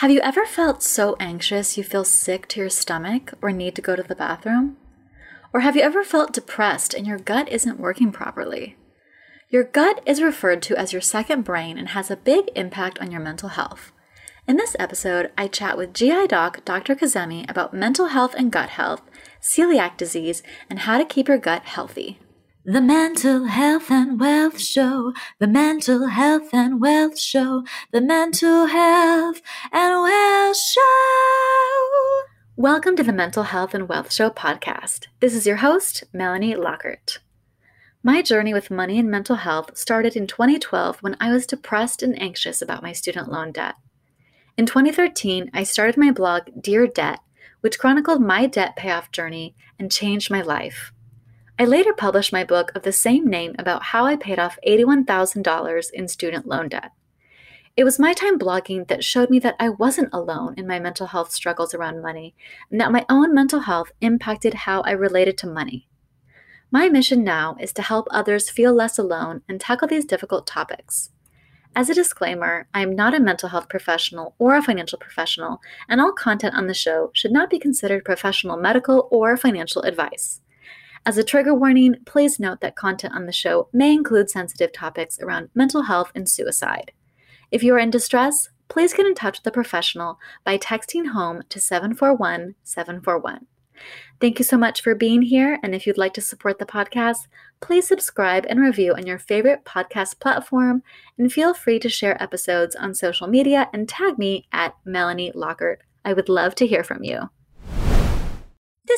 Have you ever felt so anxious you feel sick to your stomach or need to go to the bathroom? Or have you ever felt depressed and your gut isn't working properly? Your gut is referred to as your second brain and has a big impact on your mental health. In this episode, I chat with GI doc Dr. Kazemi about mental health and gut health, celiac disease, and how to keep your gut healthy. The Mental Health and Wealth Show, the Mental Health and Wealth Show, the Mental Health and Wealth Show. Welcome to the Mental Health and Wealth Show podcast. This is your host, Melanie Lockert. My journey with money and mental health started in 2012 when I was depressed and anxious about my student loan debt. In 2013, I started my blog, Dear Debt, which chronicled my debt payoff journey and changed my life. I later published my book of the same name about how I paid off $81,000 in student loan debt. It was my time blogging that showed me that I wasn't alone in my mental health struggles around money, and that my own mental health impacted how I related to money. My mission now is to help others feel less alone and tackle these difficult topics. As a disclaimer, I am not a mental health professional or a financial professional, and all content on the show should not be considered professional medical or financial advice. As a trigger warning, please note that content on the show may include sensitive topics around mental health and suicide. If you are in distress, please get in touch with a professional by texting HOME to 741 741. Thank you so much for being here. And if you'd like to support the podcast, please subscribe and review on your favorite podcast platform. And feel free to share episodes on social media and tag me at Melanie Lockert. I would love to hear from you.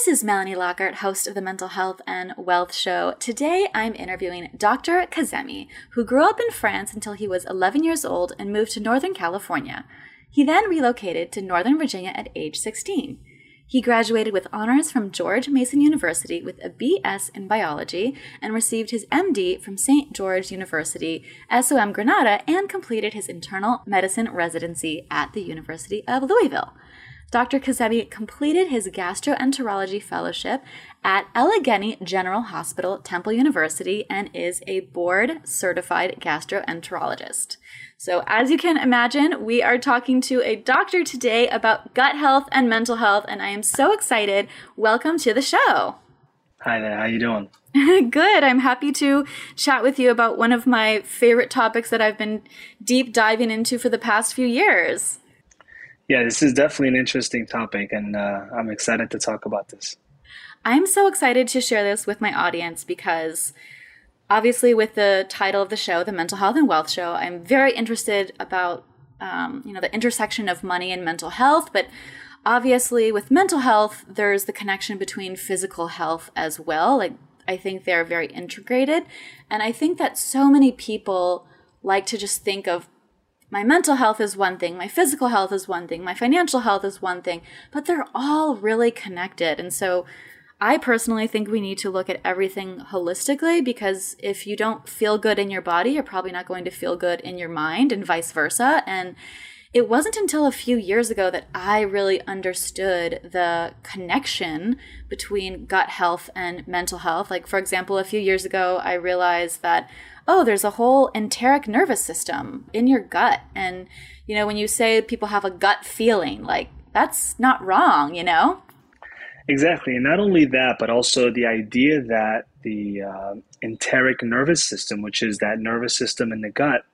This is Melanie Lockert, host of the Mental Health and Wealth Show. Today I'm interviewing Dr. Kazemi, who grew up in France until he was 11 years old and moved to Northern California. He then relocated to Northern Virginia at age 16. He graduated with honors from George Mason University with a BS in biology and received his MD from St. George University, SOM Grenada, and completed his internal medicine residency at the University of Louisville. Dr. Kazemi completed his gastroenterology fellowship at Allegheny General Hospital, Temple University, and is a board certified gastroenterologist. So, as you can imagine, we are talking to a doctor today about gut health and mental health, and I am so excited. Welcome to the show. Hi there, how are you doing? Good. I'm happy to chat with you about one of my favorite topics that I've been deep diving into for the past few years. Yeah, this is definitely an interesting topic, and uh, I'm excited to talk about this. I'm so excited to share this with my audience because obviously with the title of the show the mental health and wealth show i'm very interested about um, you know the intersection of money and mental health but obviously with mental health there's the connection between physical health as well like i think they're very integrated and i think that so many people like to just think of my mental health is one thing, my physical health is one thing, my financial health is one thing, but they're all really connected. And so I personally think we need to look at everything holistically because if you don't feel good in your body, you're probably not going to feel good in your mind and vice versa. And it wasn't until a few years ago that I really understood the connection between gut health and mental health. Like, for example, a few years ago, I realized that, oh, there's a whole enteric nervous system in your gut. And, you know, when you say people have a gut feeling, like, that's not wrong, you know? Exactly. And not only that, but also the idea that the uh, enteric nervous system, which is that nervous system in the gut,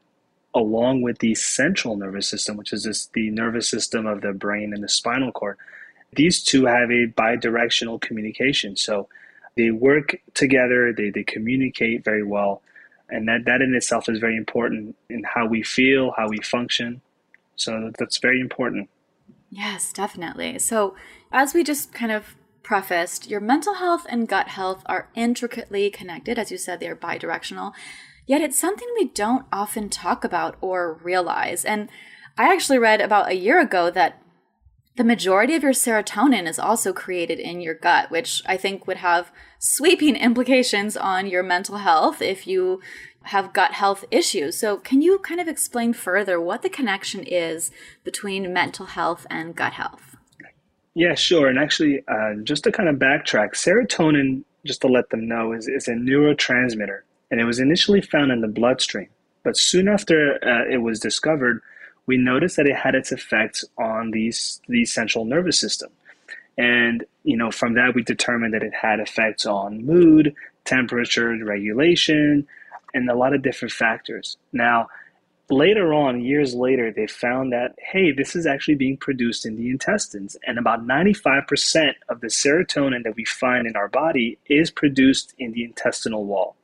along with the central nervous system, which is this, the nervous system of the brain and the spinal cord, these two have a bidirectional communication. So they work together, they, they communicate very well. And that, that in itself is very important in how we feel, how we function. So that's very important. Yes, definitely. So, as we just kind of prefaced, your mental health and gut health are intricately connected. As you said, they are bidirectional. Yet it's something we don't often talk about or realize. And I actually read about a year ago that the majority of your serotonin is also created in your gut, which I think would have sweeping implications on your mental health if you have gut health issues. So, can you kind of explain further what the connection is between mental health and gut health? Yeah, sure. And actually, uh, just to kind of backtrack, serotonin, just to let them know, is, is a neurotransmitter. And it was initially found in the bloodstream. But soon after uh, it was discovered, we noticed that it had its effects on these the central nervous system. And you know, from that we determined that it had effects on mood, temperature regulation, and a lot of different factors. Now, later on, years later, they found that, hey, this is actually being produced in the intestines. And about 95% of the serotonin that we find in our body is produced in the intestinal wall.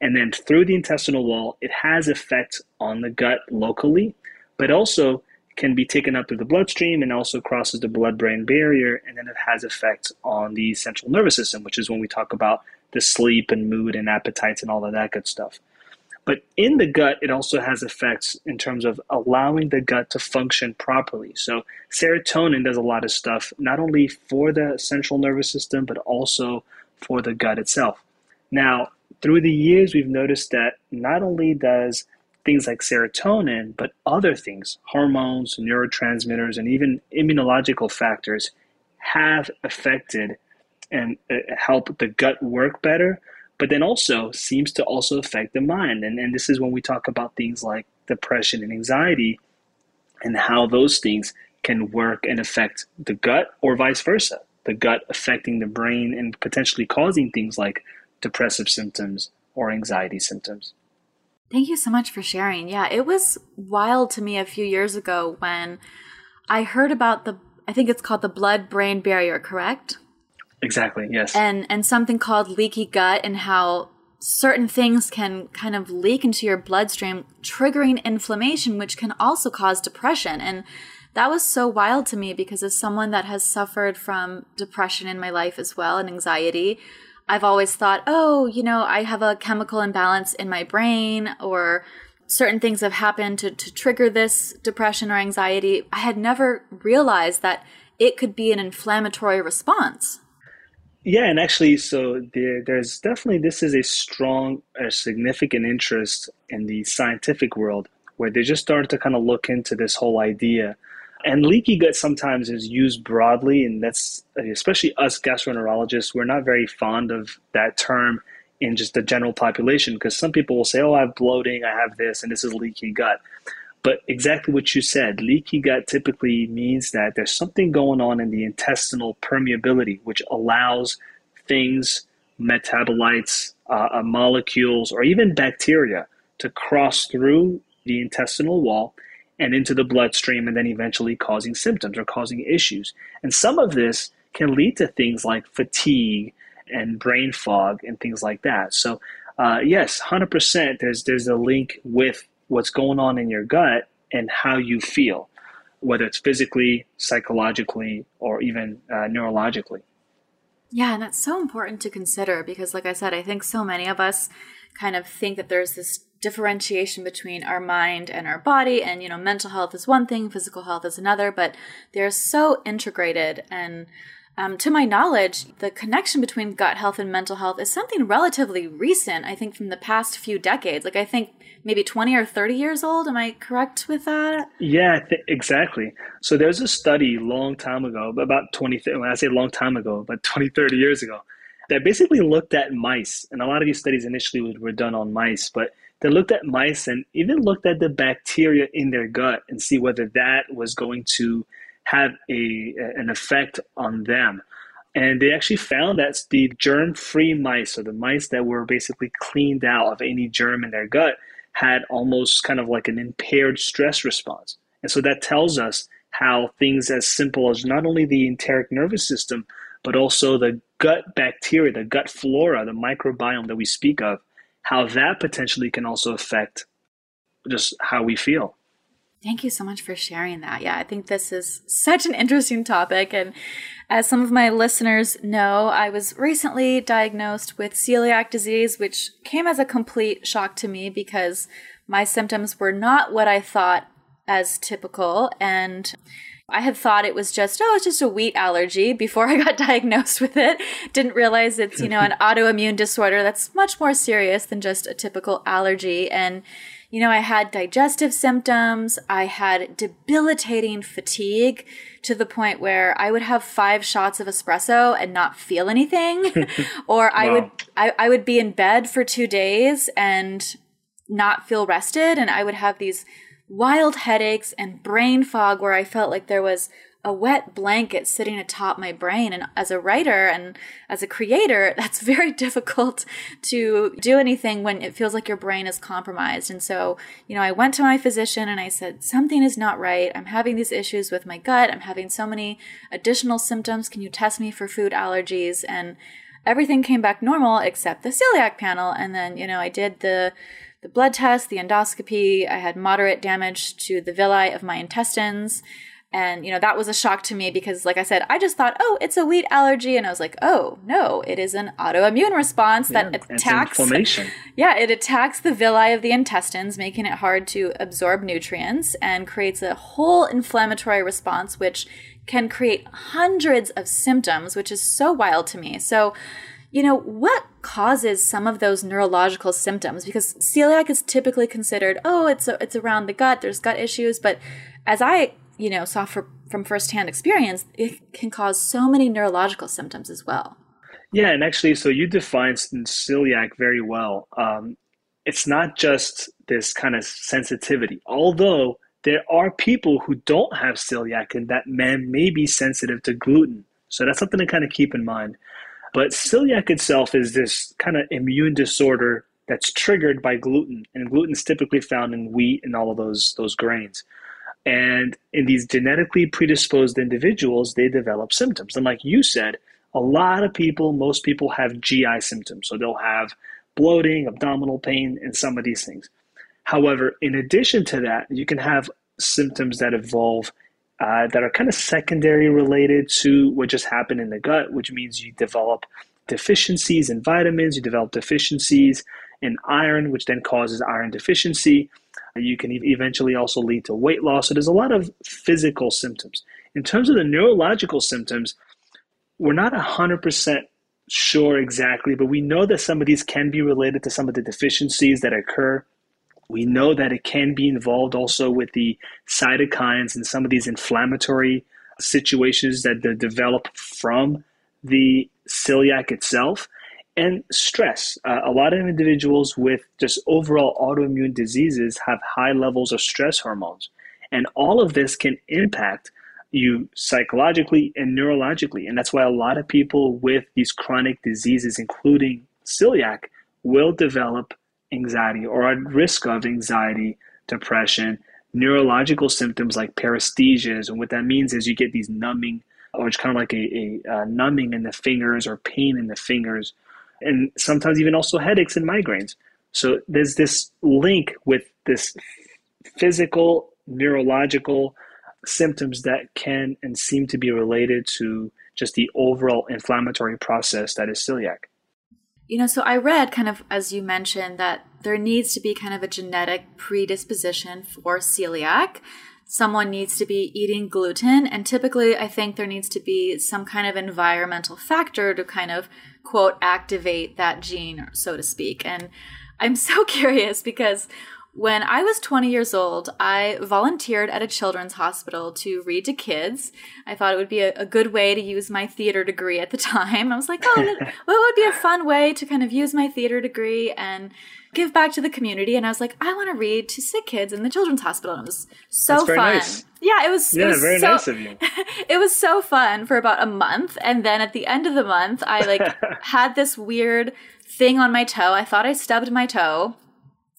And then through the intestinal wall, it has effects on the gut locally, but also can be taken up through the bloodstream and also crosses the blood brain barrier. And then it has effects on the central nervous system, which is when we talk about the sleep and mood and appetites and all of that good stuff. But in the gut, it also has effects in terms of allowing the gut to function properly. So, serotonin does a lot of stuff, not only for the central nervous system, but also for the gut itself. Now, through the years, we've noticed that not only does things like serotonin, but other things, hormones, neurotransmitters, and even immunological factors have affected and uh, help the gut work better, but then also seems to also affect the mind. And, and this is when we talk about things like depression and anxiety and how those things can work and affect the gut or vice versa. The gut affecting the brain and potentially causing things like depressive symptoms or anxiety symptoms. Thank you so much for sharing. Yeah, it was wild to me a few years ago when I heard about the, I think it's called the blood brain barrier, correct? Exactly, yes. And and something called leaky gut and how certain things can kind of leak into your bloodstream triggering inflammation which can also cause depression and that was so wild to me because as someone that has suffered from depression in my life as well and anxiety I've always thought, oh, you know, I have a chemical imbalance in my brain or certain things have happened to, to trigger this depression or anxiety. I had never realized that it could be an inflammatory response. Yeah, and actually, so there, there's definitely this is a strong, a significant interest in the scientific world where they just started to kind of look into this whole idea and leaky gut sometimes is used broadly, and that's especially us gastroenterologists, we're not very fond of that term in just the general population because some people will say, oh, I have bloating, I have this, and this is leaky gut. But exactly what you said, leaky gut typically means that there's something going on in the intestinal permeability, which allows things, metabolites, uh, uh, molecules, or even bacteria to cross through the intestinal wall and into the bloodstream and then eventually causing symptoms or causing issues. And some of this can lead to things like fatigue and brain fog and things like that. So, uh, yes, 100%, there's, there's a link with what's going on in your gut and how you feel, whether it's physically, psychologically, or even uh, neurologically. Yeah, and that's so important to consider because, like I said, I think so many of us kind of think that there's this differentiation between our mind and our body and you know mental health is one thing physical health is another but they're so integrated and um, to my knowledge the connection between gut health and mental health is something relatively recent i think from the past few decades. Like i think maybe 20 or 30 years old. Am i correct with that? Yeah th- exactly. So there's a study long time ago about 20 when i say long time ago about 20 30 years ago that basically looked at mice and a lot of these studies initially were done on mice but they looked at mice and even looked at the bacteria in their gut and see whether that was going to have a an effect on them. And they actually found that the germ-free mice, so the mice that were basically cleaned out of any germ in their gut, had almost kind of like an impaired stress response. And so that tells us how things as simple as not only the enteric nervous system, but also the gut bacteria, the gut flora, the microbiome that we speak of, how that potentially can also affect just how we feel. Thank you so much for sharing that. Yeah, I think this is such an interesting topic. And as some of my listeners know, I was recently diagnosed with celiac disease, which came as a complete shock to me because my symptoms were not what I thought as typical. And I had thought it was just, oh, it's just a wheat allergy before I got diagnosed with it. Didn't realize it's, you know, an autoimmune disorder that's much more serious than just a typical allergy. And, you know, I had digestive symptoms. I had debilitating fatigue to the point where I would have five shots of espresso and not feel anything. or I wow. would, I, I would be in bed for two days and not feel rested. And I would have these wild headaches and brain fog where I felt like there was a wet blanket sitting atop my brain. And as a writer and as a creator, that's very difficult to do anything when it feels like your brain is compromised. And so, you know, I went to my physician and I said, something is not right. I'm having these issues with my gut. I'm having so many additional symptoms. Can you test me for food allergies? And everything came back normal except the celiac panel. And then, you know, I did the the blood test, the endoscopy. I had moderate damage to the villi of my intestines. And, you know, that was a shock to me because, like I said, I just thought, oh, it's a wheat allergy. And I was like, oh, no, it is an autoimmune response that yeah, attacks. inflammation. Yeah, it attacks the villi of the intestines, making it hard to absorb nutrients and creates a whole inflammatory response, which can create hundreds of symptoms, which is so wild to me. So, you know, what causes some of those neurological symptoms? Because celiac is typically considered, oh, it's a, it's around the gut, there's gut issues, but as I you know, saw for, from firsthand experience, it can cause so many neurological symptoms as well. Yeah, and actually, so you define celiac very well. Um, it's not just this kind of sensitivity, although there are people who don't have celiac and that man may be sensitive to gluten. So that's something to kind of keep in mind. But celiac itself is this kind of immune disorder that's triggered by gluten, and gluten is typically found in wheat and all of those those grains. And in these genetically predisposed individuals, they develop symptoms. And like you said, a lot of people, most people have GI symptoms. So they'll have bloating, abdominal pain, and some of these things. However, in addition to that, you can have symptoms that evolve uh, that are kind of secondary related to what just happened in the gut, which means you develop deficiencies in vitamins, you develop deficiencies in iron, which then causes iron deficiency. You can eventually also lead to weight loss. So there's a lot of physical symptoms. In terms of the neurological symptoms, we're not 100% sure exactly, but we know that some of these can be related to some of the deficiencies that occur. We know that it can be involved also with the cytokines and some of these inflammatory situations that develop from the celiac itself and stress. Uh, a lot of individuals with just overall autoimmune diseases have high levels of stress hormones. And all of this can impact you psychologically and neurologically. And that's why a lot of people with these chronic diseases, including celiac, will develop anxiety or at risk of anxiety, depression, neurological symptoms like paresthesias. And what that means is you get these numbing, or it's kind of like a, a, a numbing in the fingers or pain in the fingers and sometimes even also headaches and migraines. So there's this link with this physical, neurological symptoms that can and seem to be related to just the overall inflammatory process that is celiac. You know, so I read kind of as you mentioned that there needs to be kind of a genetic predisposition for celiac someone needs to be eating gluten. And typically, I think there needs to be some kind of environmental factor to kind of, quote, activate that gene, so to speak. And I'm so curious because when I was 20 years old, I volunteered at a children's hospital to read to kids. I thought it would be a, a good way to use my theater degree at the time. I was like, oh, what would be a fun way to kind of use my theater degree and give back to the community. And I was like, I want to read to sick kids in the children's hospital. And it was so fun. Nice. Yeah, it was. Yeah, it was very so, nice of you. it was so fun for about a month, and then at the end of the month, I like had this weird thing on my toe. I thought I stubbed my toe,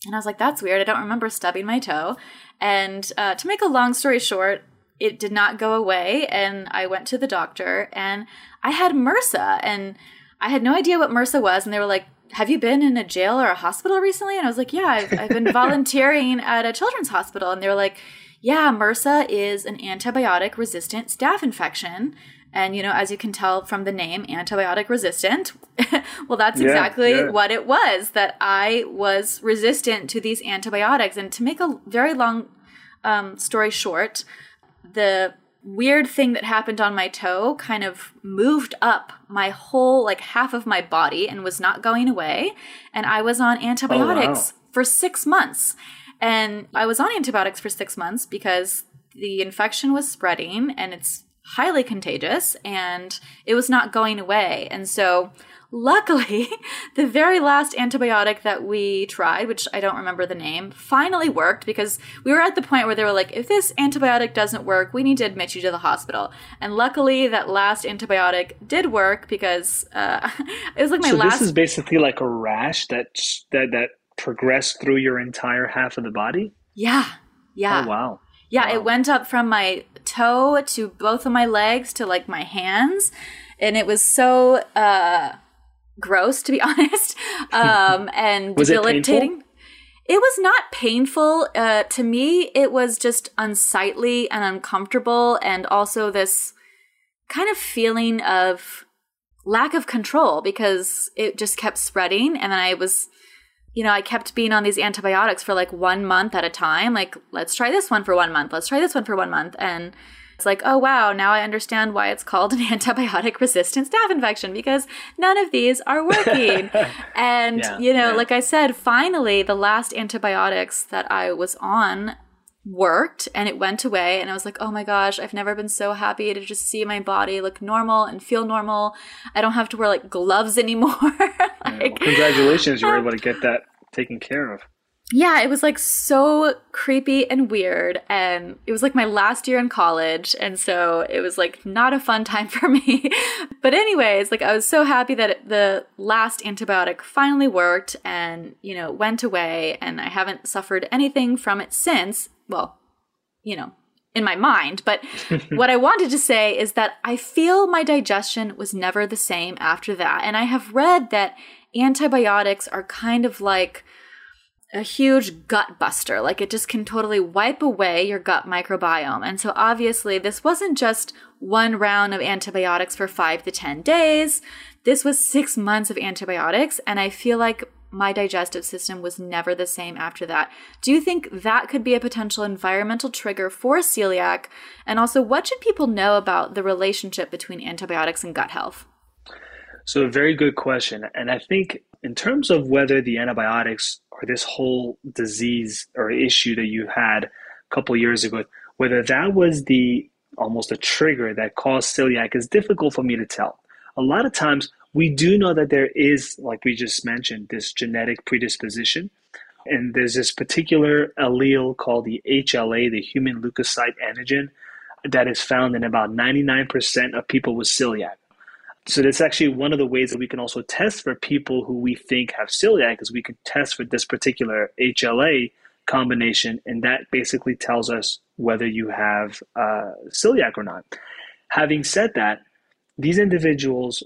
and I was like, "That's weird. I don't remember stubbing my toe." And uh, to make a long story short, it did not go away, and I went to the doctor, and I had MRSA, and I had no idea what MRSA was, and they were like, have you been in a jail or a hospital recently? And I was like, yeah, I've, I've been volunteering at a children's hospital. And they were like, yeah, MRSA is an antibiotic resistant staph infection. And, you know, as you can tell from the name, antibiotic resistant. well, that's yeah, exactly yeah. what it was that I was resistant to these antibiotics. And to make a very long um, story short, the weird thing that happened on my toe kind of moved up my whole like half of my body and was not going away and i was on antibiotics oh, wow. for 6 months and i was on antibiotics for 6 months because the infection was spreading and it's highly contagious and it was not going away. And so Luckily, the very last antibiotic that we tried, which I don't remember the name, finally worked because we were at the point where they were like, if this antibiotic doesn't work, we need to admit you to the hospital. And luckily, that last antibiotic did work because uh, it was like my so last. this is basically like a rash that that that progressed through your entire half of the body. Yeah, yeah. Oh wow. Yeah, wow. it went up from my toe to both of my legs to like my hands, and it was so. Uh, gross to be honest um, and was debilitating it, it was not painful uh, to me it was just unsightly and uncomfortable and also this kind of feeling of lack of control because it just kept spreading and then i was you know i kept being on these antibiotics for like one month at a time like let's try this one for one month let's try this one for one month and it's like, oh wow, now I understand why it's called an antibiotic resistant staph infection because none of these are working. and, yeah, you know, yeah. like I said, finally, the last antibiotics that I was on worked and it went away. And I was like, oh my gosh, I've never been so happy to just see my body look normal and feel normal. I don't have to wear like gloves anymore. like, yeah, well, congratulations, you were able to get that taken care of yeah, it was like so creepy and weird. And it was like my last year in college. And so it was like not a fun time for me. but, anyways, like I was so happy that the last antibiotic finally worked and, you know, went away. And I haven't suffered anything from it since. Well, you know, in my mind. But what I wanted to say is that I feel my digestion was never the same after that. And I have read that antibiotics are kind of like, a huge gut buster. Like it just can totally wipe away your gut microbiome. And so obviously, this wasn't just one round of antibiotics for five to 10 days. This was six months of antibiotics. And I feel like my digestive system was never the same after that. Do you think that could be a potential environmental trigger for celiac? And also, what should people know about the relationship between antibiotics and gut health? So, a very good question. And I think, in terms of whether the antibiotics or this whole disease or issue that you had a couple years ago, whether that was the almost a trigger that caused celiac is difficult for me to tell. A lot of times we do know that there is, like we just mentioned, this genetic predisposition. And there's this particular allele called the HLA, the human leukocyte antigen, that is found in about 99% of people with celiac. So that's actually one of the ways that we can also test for people who we think have celiac is we can test for this particular HLA combination, and that basically tells us whether you have uh, celiac or not. Having said that, these individuals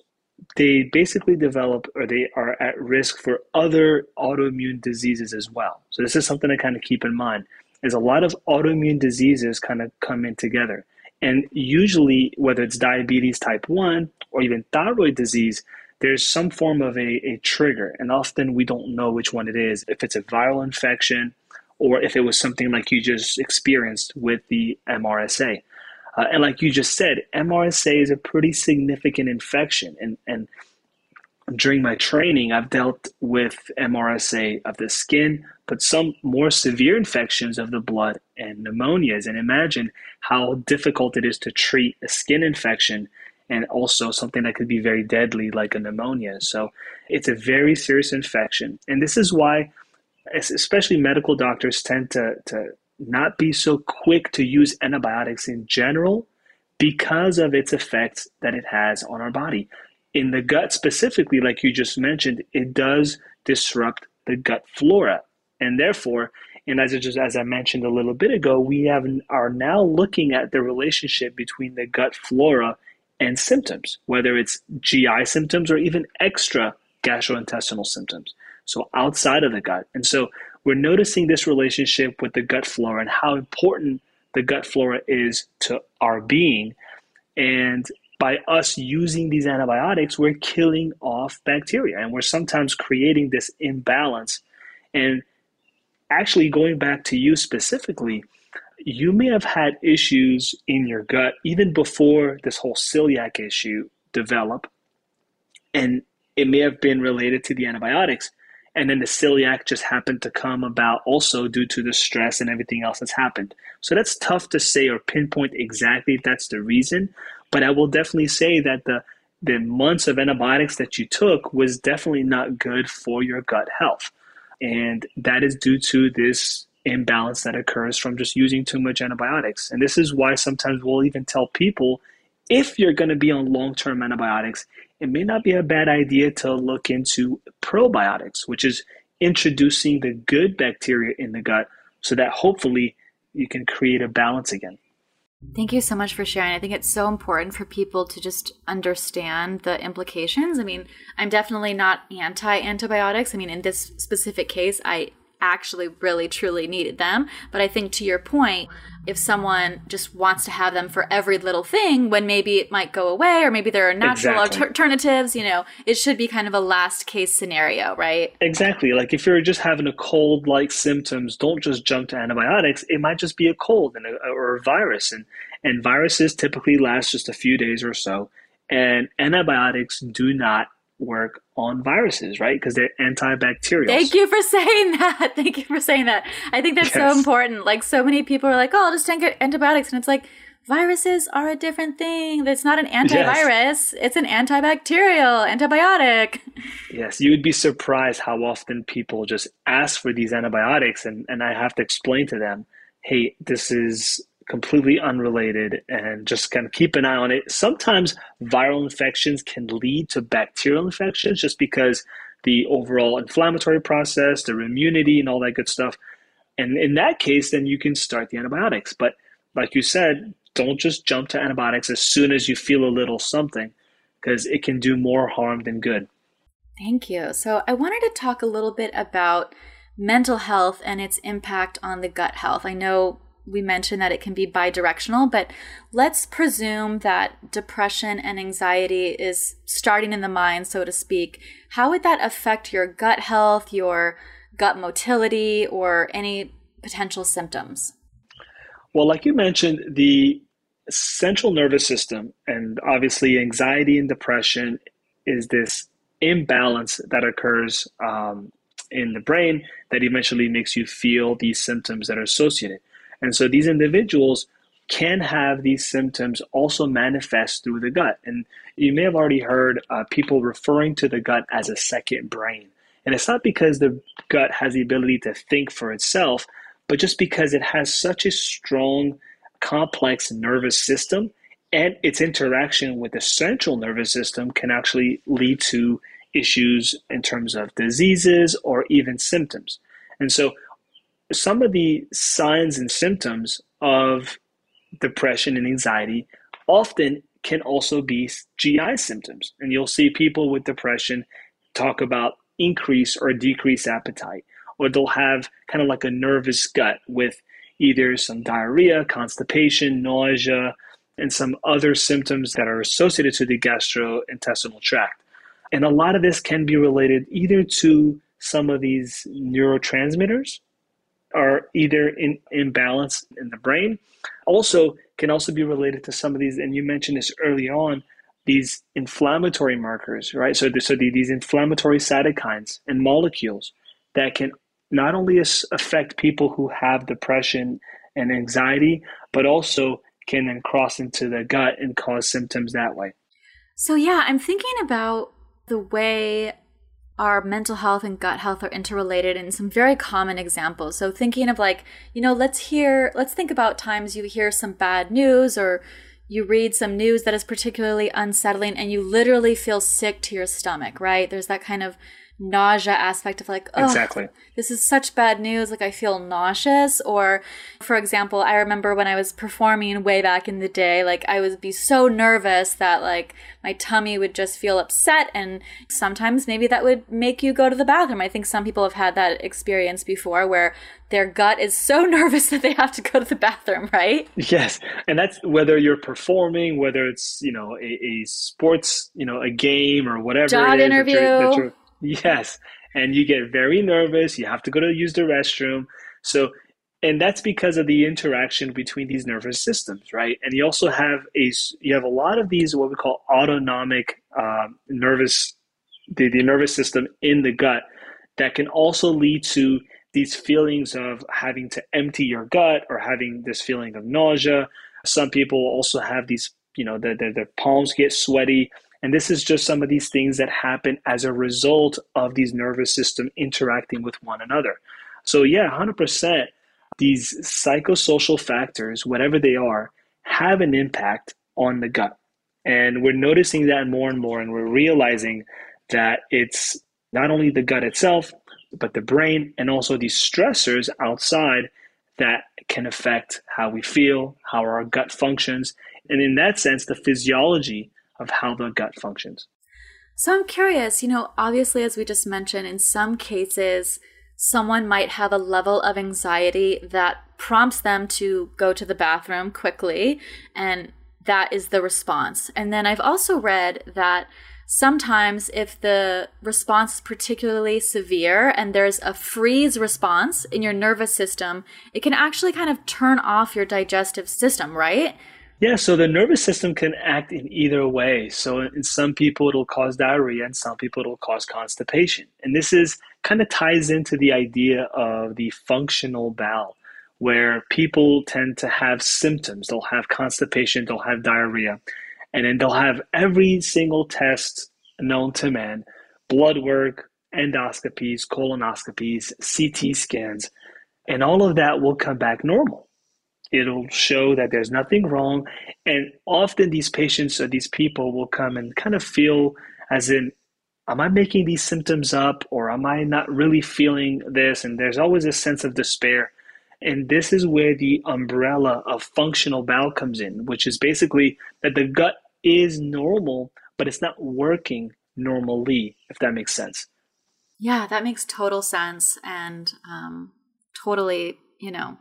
they basically develop or they are at risk for other autoimmune diseases as well. So this is something to kind of keep in mind. Is a lot of autoimmune diseases kind of come in together. And usually, whether it's diabetes type 1 or even thyroid disease, there's some form of a, a trigger. And often we don't know which one it is, if it's a viral infection or if it was something like you just experienced with the MRSA. Uh, and like you just said, MRSA is a pretty significant infection. And, and during my training, I've dealt with MRSA of the skin, but some more severe infections of the blood and pneumonias. And imagine how difficult it is to treat a skin infection and also something that could be very deadly like a pneumonia. So it's a very serious infection. And this is why, especially medical doctors, tend to, to not be so quick to use antibiotics in general because of its effects that it has on our body. In the gut specifically, like you just mentioned, it does disrupt the gut flora. And therefore, and as I just as I mentioned a little bit ago, we have are now looking at the relationship between the gut flora and symptoms, whether it's GI symptoms or even extra gastrointestinal symptoms. So outside of the gut. And so we're noticing this relationship with the gut flora and how important the gut flora is to our being. And by us using these antibiotics, we're killing off bacteria and we're sometimes creating this imbalance. And actually, going back to you specifically, you may have had issues in your gut even before this whole celiac issue developed. And it may have been related to the antibiotics. And then the celiac just happened to come about also due to the stress and everything else that's happened. So that's tough to say or pinpoint exactly if that's the reason, but I will definitely say that the the months of antibiotics that you took was definitely not good for your gut health. And that is due to this imbalance that occurs from just using too much antibiotics. And this is why sometimes we'll even tell people if you're going to be on long term antibiotics, it may not be a bad idea to look into probiotics, which is introducing the good bacteria in the gut so that hopefully you can create a balance again. Thank you so much for sharing. I think it's so important for people to just understand the implications. I mean, I'm definitely not anti antibiotics. I mean, in this specific case, I actually really truly needed them. But I think to your point, if someone just wants to have them for every little thing when maybe it might go away or maybe there are natural exactly. alternatives, you know, it should be kind of a last case scenario, right? Exactly. Like if you're just having a cold like symptoms, don't just jump to antibiotics. It might just be a cold and a, or a virus and and viruses typically last just a few days or so and antibiotics do not work on viruses, right? Because they're antibacterial. Thank you for saying that. Thank you for saying that. I think that's yes. so important. Like so many people are like, "Oh, I'll just take antibiotics," and it's like viruses are a different thing. It's not an antivirus. Yes. It's an antibacterial antibiotic. Yes, you would be surprised how often people just ask for these antibiotics, and and I have to explain to them, "Hey, this is completely unrelated and just kind of keep an eye on it. Sometimes viral infections can lead to bacterial infections just because the overall inflammatory process, their immunity, and all that good stuff. And in that case, then you can start the antibiotics. But like you said, don't just jump to antibiotics as soon as you feel a little something because it can do more harm than good. Thank you. So I wanted to talk a little bit about mental health and its impact on the gut health. I know we mentioned that it can be bidirectional, but let's presume that depression and anxiety is starting in the mind, so to speak. How would that affect your gut health, your gut motility, or any potential symptoms? Well, like you mentioned, the central nervous system, and obviously anxiety and depression, is this imbalance that occurs um, in the brain that eventually makes you feel these symptoms that are associated. And so these individuals can have these symptoms also manifest through the gut. And you may have already heard uh, people referring to the gut as a second brain. And it's not because the gut has the ability to think for itself, but just because it has such a strong, complex nervous system and its interaction with the central nervous system can actually lead to issues in terms of diseases or even symptoms. And so some of the signs and symptoms of depression and anxiety often can also be GI symptoms. And you'll see people with depression talk about increase or decrease appetite, or they'll have kind of like a nervous gut with either some diarrhea, constipation, nausea, and some other symptoms that are associated to the gastrointestinal tract. And a lot of this can be related either to some of these neurotransmitters are either in imbalance in the brain. Also, can also be related to some of these, and you mentioned this early on, these inflammatory markers, right? So, so the, these inflammatory cytokines and molecules that can not only affect people who have depression and anxiety, but also can then cross into the gut and cause symptoms that way. So, yeah, I'm thinking about the way our mental health and gut health are interrelated in some very common examples. So thinking of like, you know, let's hear let's think about times you hear some bad news or you read some news that is particularly unsettling and you literally feel sick to your stomach, right? There's that kind of nausea aspect of like, oh, exactly. this is such bad news. Like I feel nauseous. Or, for example, I remember when I was performing way back in the day, like I would be so nervous that like my tummy would just feel upset. And sometimes maybe that would make you go to the bathroom. I think some people have had that experience before where their gut is so nervous that they have to go to the bathroom, right? Yes. And that's whether you're performing, whether it's, you know, a, a sports, you know, a game or whatever. Job interview. That you're, that you're, Yes. And you get very nervous. You have to go to use the restroom. So, and that's because of the interaction between these nervous systems, right? And you also have a you have a lot of these what we call autonomic um, nervous the, the nervous system in the gut, that can also lead to these feelings of having to empty your gut or having this feeling of nausea. Some people also have these, you know, their, their, their palms get sweaty. And this is just some of these things that happen as a result of these nervous system interacting with one another. So, yeah, 100%, these psychosocial factors, whatever they are, have an impact on the gut. And we're noticing that more and more, and we're realizing that it's not only the gut itself, but the brain and also these stressors outside that can affect how we feel, how our gut functions, and in that sense, the physiology of how the gut functions. So I'm curious, you know, obviously, as we just mentioned, in some cases, someone might have a level of anxiety that prompts them to go to the bathroom quickly, and that is the response. And then I've also read that sometimes if the response is particularly severe and there's a freeze response in your nervous system, it can actually kind of turn off your digestive system, right? Yeah, so the nervous system can act in either way. So in some people it'll cause diarrhea and some people it'll cause constipation. And this is kind of ties into the idea of the functional bowel where people tend to have symptoms. They'll have constipation, they'll have diarrhea and then they'll have every single test known to man blood work, endoscopies, colonoscopies, CT scans, and all of that will come back normal. It'll show that there's nothing wrong. And often these patients or these people will come and kind of feel as in, am I making these symptoms up or am I not really feeling this? And there's always a sense of despair. And this is where the umbrella of functional bowel comes in, which is basically that the gut is normal, but it's not working normally, if that makes sense. Yeah, that makes total sense. And um, totally, you know,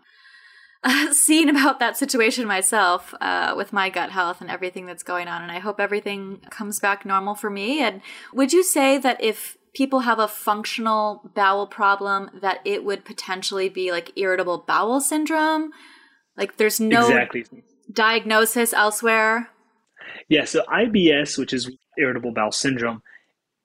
seen about that situation myself uh, with my gut health and everything that's going on. And I hope everything comes back normal for me. And would you say that if people have a functional bowel problem, that it would potentially be like irritable bowel syndrome? Like there's no exactly. diagnosis elsewhere? Yeah, so IBS, which is irritable bowel syndrome,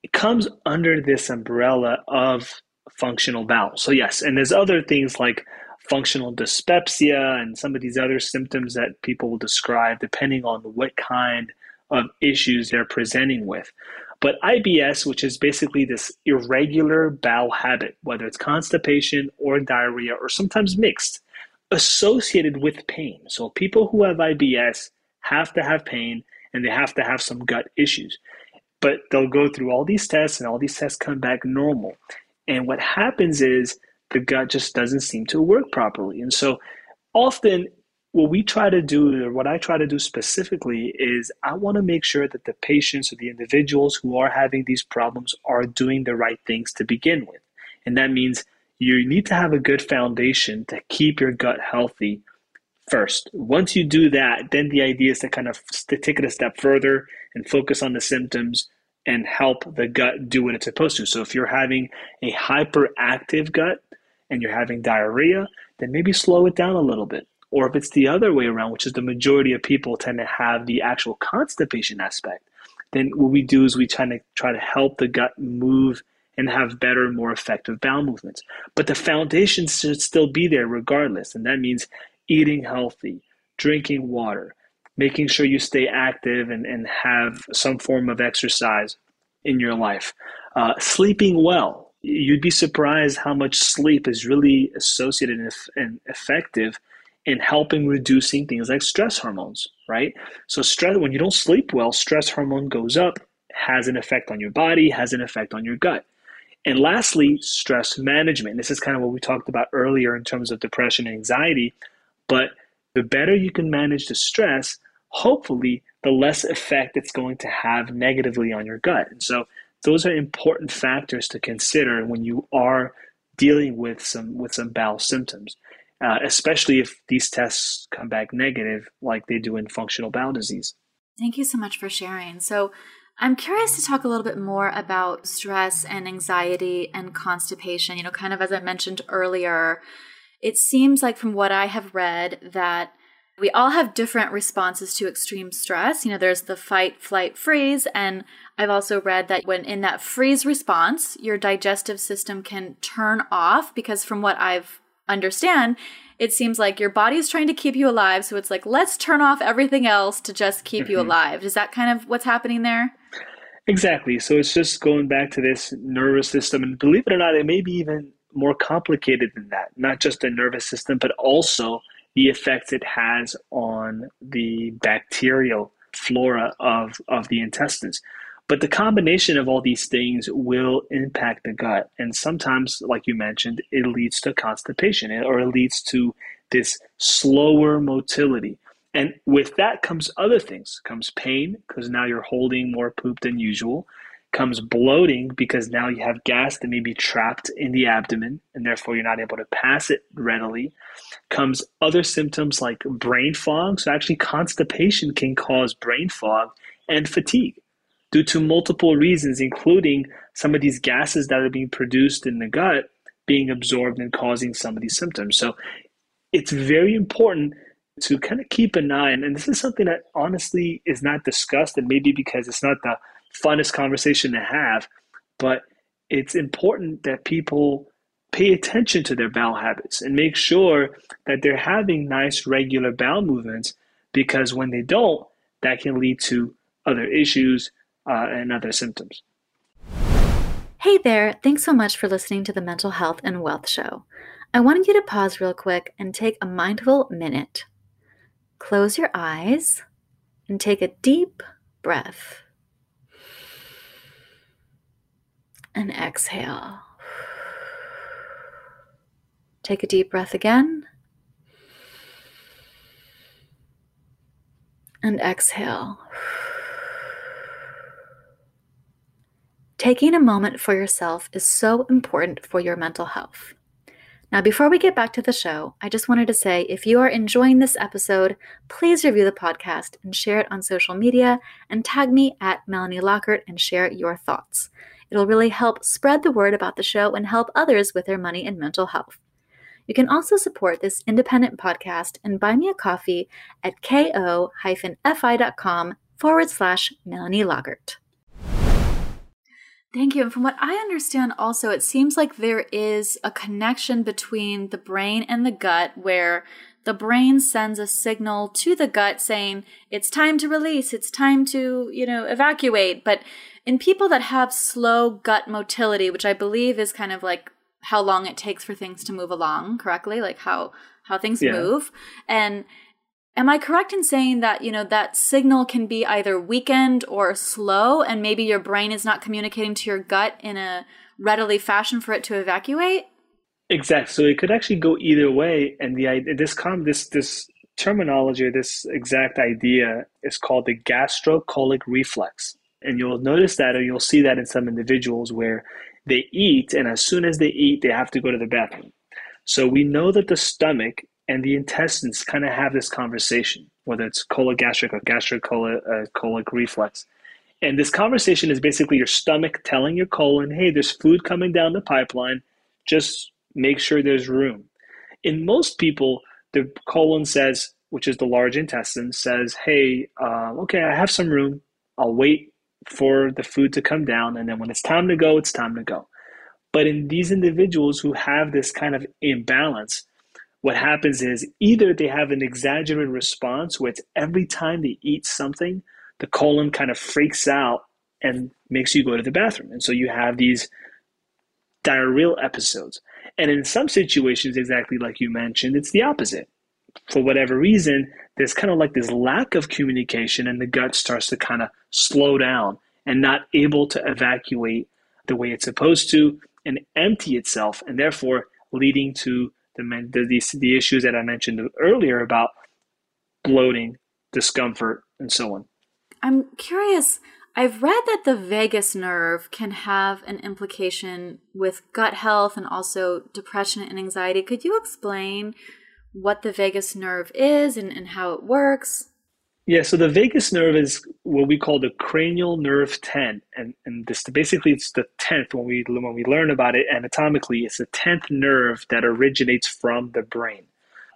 it comes under this umbrella of functional bowel. So yes, and there's other things like functional dyspepsia and some of these other symptoms that people will describe depending on what kind of issues they're presenting with. But IBS, which is basically this irregular bowel habit, whether it's constipation or diarrhea or sometimes mixed, associated with pain. So people who have IBS have to have pain and they have to have some gut issues. But they'll go through all these tests and all these tests come back normal. And what happens is the gut just doesn't seem to work properly. And so often what we try to do, or what I try to do specifically, is I want to make sure that the patients or the individuals who are having these problems are doing the right things to begin with. And that means you need to have a good foundation to keep your gut healthy first. Once you do that, then the idea is to kind of to take it a step further and focus on the symptoms and help the gut do what it's supposed to. So if you're having a hyperactive gut and you're having diarrhea, then maybe slow it down a little bit. Or if it's the other way around, which is the majority of people tend to have the actual constipation aspect, then what we do is we try to try to help the gut move and have better, more effective bowel movements. But the foundation should still be there regardless. And that means eating healthy, drinking water, making sure you stay active and, and have some form of exercise in your life, uh, sleeping well. You'd be surprised how much sleep is really associated and, effective in helping reducing things like stress hormones, right? So stress when you don't sleep well, stress hormone goes up, has an effect on your body, has an effect on your gut. And lastly, stress management. This is kind of what we talked about earlier in terms of depression and anxiety. But the better you can manage the stress, hopefully, the less effect it's going to have negatively on your gut. And so, those are important factors to consider when you are dealing with some with some bowel symptoms, uh, especially if these tests come back negative, like they do in functional bowel disease. Thank you so much for sharing. So. I'm curious to talk a little bit more about stress and anxiety and constipation. You know, kind of as I mentioned earlier, it seems like from what I have read that We all have different responses to extreme stress. You know, there's the fight, flight, freeze. And I've also read that when in that freeze response, your digestive system can turn off because from what I've understand, it seems like your body's trying to keep you alive. So it's like, let's turn off everything else to just keep mm-hmm. you alive. Is that kind of what's happening there? Exactly. So it's just going back to this nervous system. And believe it or not, it may be even more complicated than that. Not just the nervous system, but also the effects it has on the bacterial flora of, of the intestines. But the combination of all these things will impact the gut. And sometimes, like you mentioned, it leads to constipation eh, or it leads to this slower motility. And with that comes other things. Comes pain, because now you're holding more poop than usual. Comes bloating, because now you have gas that may be trapped in the abdomen, and therefore you're not able to pass it readily. Comes other symptoms like brain fog. So, actually, constipation can cause brain fog and fatigue due to multiple reasons, including some of these gases that are being produced in the gut being absorbed and causing some of these symptoms. So it's very important to kind of keep an eye, and this is something that honestly is not discussed, and maybe because it's not the funnest conversation to have, but it's important that people pay attention to their bowel habits and make sure that they're having nice regular bowel movements because when they don't, that can lead to other issues uh, and other symptoms. Hey there, thanks so much for listening to the Mental Health and Wealth Show. I wanted you to pause real quick and take a mindful minute. Close your eyes and take a deep breath. And exhale. Take a deep breath again. And exhale. Taking a moment for yourself is so important for your mental health. Now, before we get back to the show, I just wanted to say if you are enjoying this episode, please review the podcast and share it on social media and tag me at Melanie Lockert and share your thoughts. It'll really help spread the word about the show and help others with their money and mental health. You can also support this independent podcast and buy me a coffee at ko-fi.com forward slash Melanie Lockert. Thank you. And from what I understand, also, it seems like there is a connection between the brain and the gut where the brain sends a signal to the gut saying it's time to release, it's time to, you know, evacuate. But in people that have slow gut motility, which I believe is kind of like how long it takes for things to move along correctly, like how how things yeah. move. And Am I correct in saying that, you know, that signal can be either weakened or slow and maybe your brain is not communicating to your gut in a readily fashion for it to evacuate? Exactly. So it could actually go either way and the this com this this terminology or this exact idea is called the gastrocolic reflex. And you'll notice that or you'll see that in some individuals where they eat and as soon as they eat they have to go to the bathroom. So we know that the stomach and the intestines kind of have this conversation, whether it's cologastric or gastrocolic uh, reflex. And this conversation is basically your stomach telling your colon, hey, there's food coming down the pipeline, just make sure there's room. In most people, the colon says, which is the large intestine, says, hey, uh, okay, I have some room. I'll wait for the food to come down. And then when it's time to go, it's time to go. But in these individuals who have this kind of imbalance, what happens is either they have an exaggerated response where it's every time they eat something, the colon kind of freaks out and makes you go to the bathroom. And so you have these diarrheal episodes. And in some situations, exactly like you mentioned, it's the opposite. For whatever reason, there's kind of like this lack of communication, and the gut starts to kind of slow down and not able to evacuate the way it's supposed to and empty itself, and therefore leading to the, the, the issues that I mentioned earlier about bloating, discomfort, and so on. I'm curious. I've read that the vagus nerve can have an implication with gut health and also depression and anxiety. Could you explain what the vagus nerve is and, and how it works? Yeah, so the vagus nerve is what we call the cranial nerve 10, and and this basically it's the tenth when we when we learn about it anatomically. It's the tenth nerve that originates from the brain,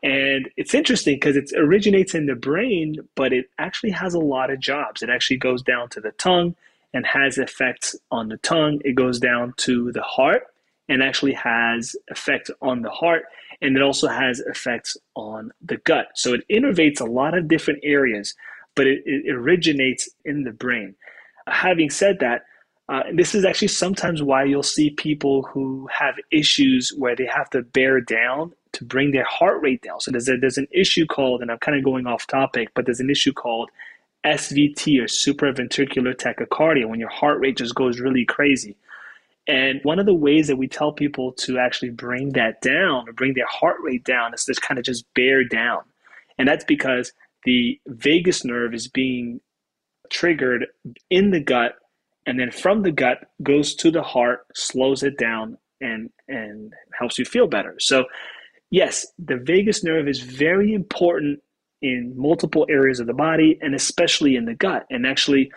And it's interesting because it originates in the brain, but it actually has a lot of jobs. It actually goes down to the tongue and has effects on the tongue. It goes down to the heart and actually has effects on the heart. And it also has effects on the gut. So it innervates a lot of different areas, but it, it originates in the brain. Having said that, uh, this is actually sometimes why you'll see people who have issues where they have to bear down to bring their heart rate down. So there's a, there's an issue called, and I'm kind of going off topic, but there's an issue called SVT or supraventricular tachycardia when your heart rate just goes really crazy. And one of the ways that we tell people to actually bring that down or bring their heart rate down is to kind of just bear down. And that's because the vagus nerve is being triggered in the gut and then from the gut goes to the heart, slows it down and and helps you feel better. So yes, the vagus nerve is very important in multiple areas of the body and especially in the gut and actually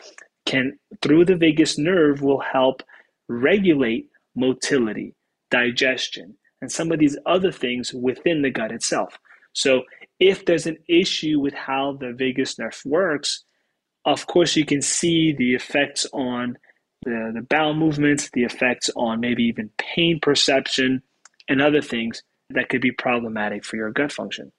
can through the vagus nerve will help regulate motility, digestion, and some of these other things within the gut itself. So if there's an issue with how the vagus nerve works, of course you can see the effects on the, the bowel movements, the effects on maybe even pain perception and other things that could be problematic for your gut function.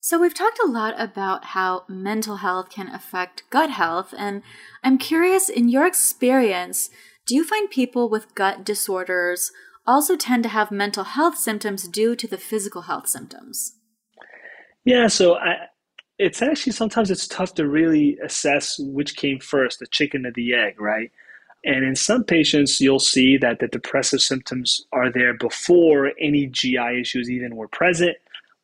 So, we've talked a lot about how mental health can affect gut health, and I'm curious in your experience, do you find people with gut disorders also tend to have mental health symptoms due to the physical health symptoms? Yeah, so I, it's actually sometimes it's tough to really assess which came first, the chicken or the egg, right? And in some patients, you'll see that the depressive symptoms are there before any GI issues even were present.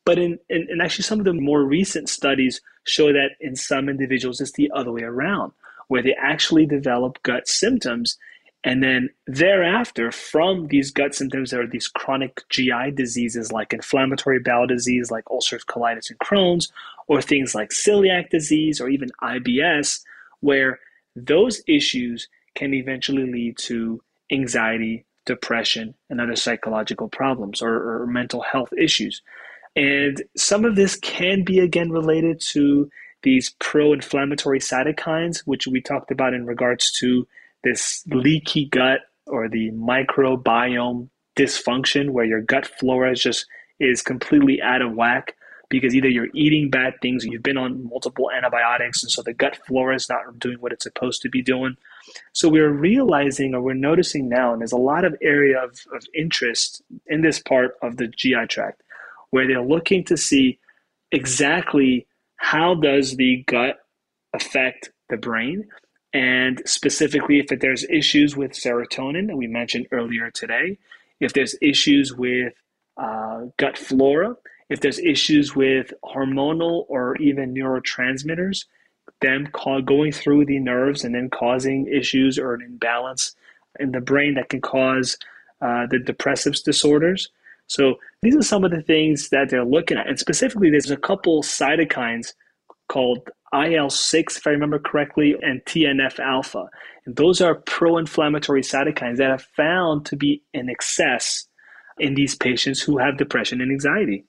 But in, in, in, actually, some of the more recent studies show that in some individuals, it's the other way around, where they actually develop gut symptoms. And then thereafter, from these gut symptoms, there are these chronic GI diseases like inflammatory bowel disease, like ulcerative colitis and Crohn's, or things like celiac disease or even IBS, where those issues can eventually lead to anxiety, depression, and other psychological problems or, or mental health issues. And some of this can be again related to these pro inflammatory cytokines, which we talked about in regards to this leaky gut or the microbiome dysfunction, where your gut flora is just is completely out of whack because either you're eating bad things you've been on multiple antibiotics, and so the gut flora is not doing what it's supposed to be doing. So we're realizing or we're noticing now, and there's a lot of area of, of interest in this part of the GI tract where they're looking to see exactly how does the gut affect the brain and specifically if there's issues with serotonin that we mentioned earlier today if there's issues with uh, gut flora if there's issues with hormonal or even neurotransmitters them call, going through the nerves and then causing issues or an imbalance in the brain that can cause uh, the depressive disorders so these are some of the things that they're looking at. And specifically, there's a couple cytokines called IL 6, if I remember correctly, and TNF alpha. And those are pro inflammatory cytokines that are found to be in excess in these patients who have depression and anxiety.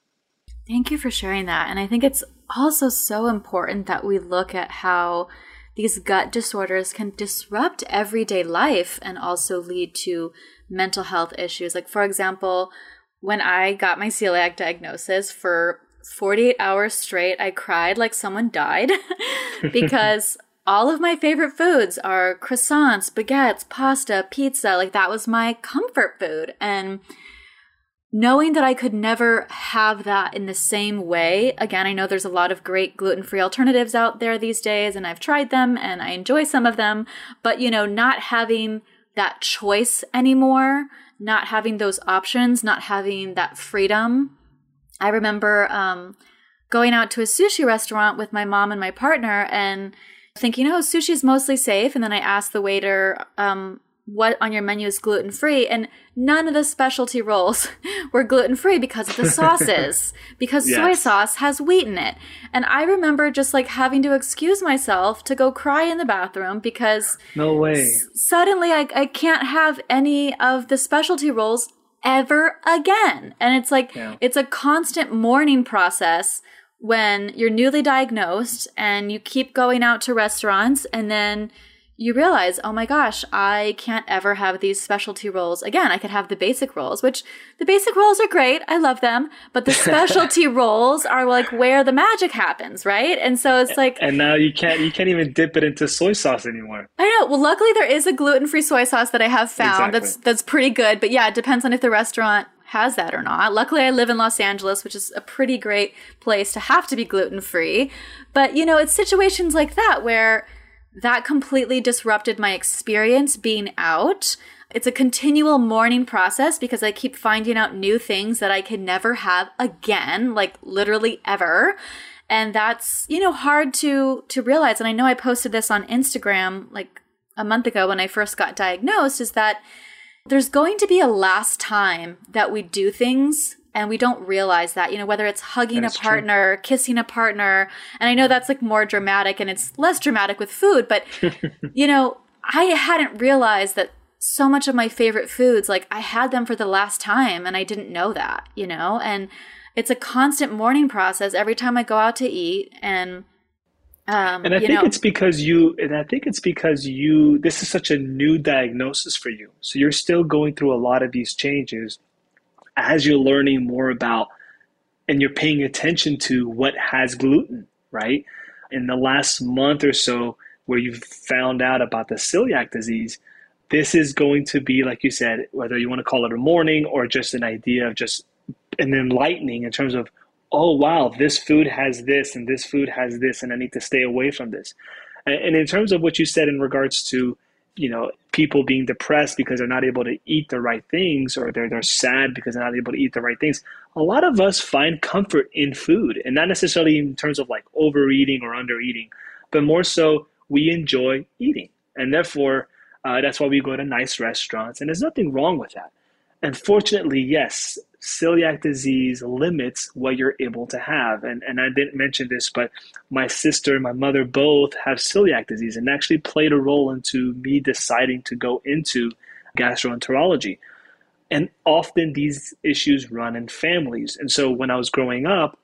Thank you for sharing that. And I think it's also so important that we look at how these gut disorders can disrupt everyday life and also lead to mental health issues. Like, for example, when I got my celiac diagnosis for 48 hours straight, I cried like someone died because all of my favorite foods are croissants, baguettes, pasta, pizza. Like that was my comfort food. And knowing that I could never have that in the same way, again, I know there's a lot of great gluten free alternatives out there these days, and I've tried them and I enjoy some of them, but you know, not having that choice anymore not having those options, not having that freedom. I remember um, going out to a sushi restaurant with my mom and my partner and thinking, oh, sushi is mostly safe. And then I asked the waiter, um, what on your menu is gluten free and none of the specialty rolls were gluten free because of the sauces because yes. soy sauce has wheat in it and i remember just like having to excuse myself to go cry in the bathroom because no way s- suddenly I, I can't have any of the specialty rolls ever again. And it's like, Yeah. it's a constant mourning process when you're newly diagnosed and you keep going out to restaurants and then you realize, oh my gosh, I can't ever have these specialty rolls again. I could have the basic rolls, which the basic rolls are great. I love them. But the specialty rolls are like where the magic happens, right? And so it's like, And now you can't you can't even dip it into soy sauce anymore. I know. Well, luckily there is a gluten-free soy sauce that I have found Exactly. that's that's pretty good. But yeah, it depends on if the restaurant has that or not. Luckily, I live in Los Angeles, which is a pretty great place to have to be gluten-free. But you know, it's situations like that where that completely disrupted my experience being out. It's a continual mourning process because I keep finding out new things that I can never have again, like literally ever. And that's, you know, hard to to realize. And I know I posted this on Instagram like a month ago when I first got diagnosed is that there's going to be a last time that we do things and we don't realize that, you know, whether it's hugging a That's true. partner, kissing a partner. And I know that's like more dramatic and it's less dramatic with food, but you know, I hadn't realized that so much of my favorite foods, like I had them for the last time and I didn't know that, you know? And it's a constant mourning process every time I go out to eat and um And I you think know it's because you, and I think it's because you, this is such a new diagnosis for you. So you're still going through a lot of these changes as you're learning more about and you're paying attention to what has gluten, right? In the last month or so, where you've found out about the celiac disease, this is going to be, like you said, whether you want to call it a morning or just an idea of just an enlightening in terms of, oh, wow, this food has this and this food has this, and I need to stay away from this. And, in terms of what you said in regards to, you know, people being depressed because they're not able to eat the right things or they're, they're sad because they're not able to eat the right things, a lot of us find comfort in food and not necessarily in terms of like overeating or undereating, but more so we enjoy eating. And therefore, uh, that's why we go to nice restaurants. And there's nothing wrong with that. Unfortunately, yes, celiac disease limits what you're able to have. And, and I didn't mention this, but my sister and my mother both have celiac disease and actually played a role into me deciding to go into gastroenterology. And often these issues run in families. And so when I was growing up,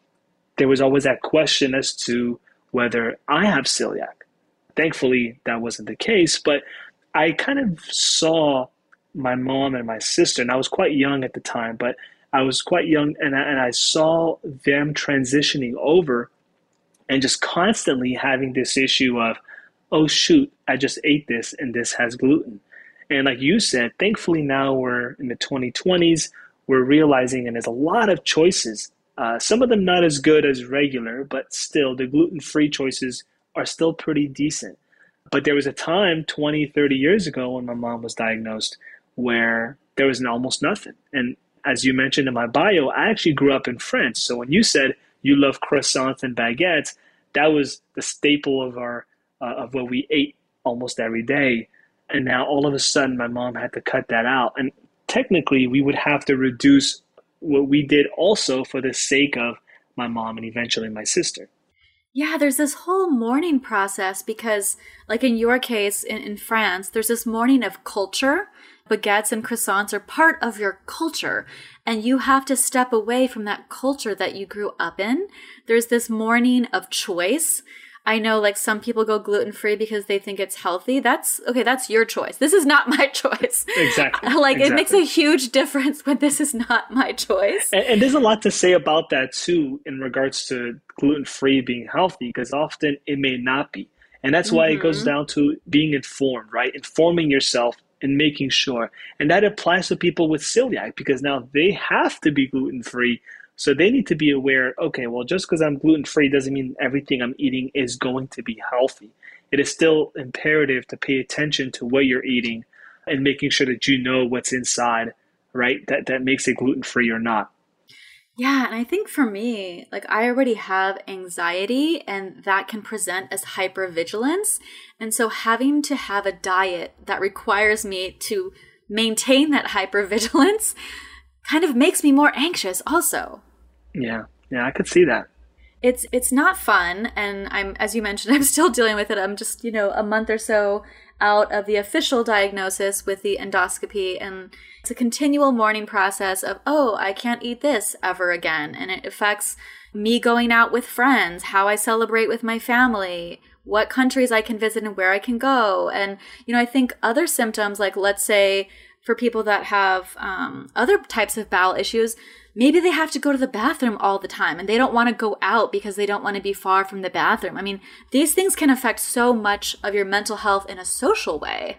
there was always that question as to whether I have celiac. Thankfully, that wasn't the case, but I kind of saw my mom and my sister, and I was quite young at the time, but I was quite young, and I, and I saw them transitioning over and just constantly having this issue of, oh, shoot, I just ate this and this has gluten. And like you said, thankfully now we're in the 2020s, we're realizing, and there's a lot of choices. Uh, some of them not as good as regular, but still, the gluten free choices are still pretty decent. But there was a time 20, 30 years ago when my mom was diagnosed where there was almost nothing. And as you mentioned in my bio, I actually grew up in France. So when you said you love croissants and baguettes, that was the staple of our uh, of what we ate almost every day. And now all of a sudden, my mom had to cut that out. And technically, we would have to reduce what we did also for the sake of my mom and eventually my sister. Yeah, there's this whole mourning process because, like in your case in, in France, there's this mourning of culture. Baguettes and croissants are part of your culture, and you have to step away from that culture that you grew up in. There's this mourning of choice. I know, like, some people go gluten free because they think it's healthy. That's okay, that's your choice. This is not my choice. Exactly. like, it makes a huge difference when this is not my choice. And, and there's a lot to say about that too, in regards to gluten free being healthy, because often it may not be. And that's why it goes Mhm. down to being informed, right? Informing yourself and making sure. And that applies to people with celiac because now they have to be gluten free. So they need to be aware okay, well, just because I'm gluten free doesn't mean everything I'm eating is going to be healthy. It is still imperative to pay attention to what you're eating and making sure that you know what's inside, right? That, that makes it gluten free or not. Yeah, and I think for me, like I already have anxiety and that can present as hypervigilance. And so having to have a diet that requires me to maintain that hypervigilance kind of makes me more anxious also. Yeah, yeah, I could see that. it's it's not fun and i'm as you mentioned i'm still dealing with it i'm just you know a month or so out of the official diagnosis with the endoscopy and it's a continual mourning process of oh i can't eat this ever again. And it affects me going out with friends how i celebrate with my family what countries i can visit and where i can go. And you know i think other symptoms like let's say for people that have um, other types of bowel issues maybe they have to go to the bathroom all the time and they don't want to go out because they don't want to be far from the bathroom. I mean, these things can affect so much of your mental health in a social way.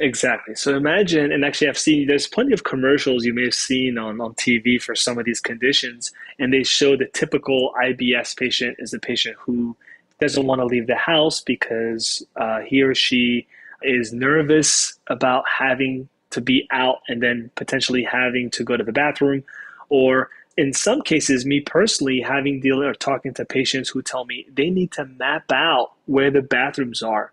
Exactly. So imagine, and actually, I've seen there's plenty of commercials you may have seen on, on TV for some of these conditions, and they show the typical IBS patient is the patient who doesn't want to leave the house because uh, he or she is nervous about having to be out and then potentially having to go to the bathroom or in some cases, me personally, having deal or talking to patients who tell me they need to map out where the bathrooms are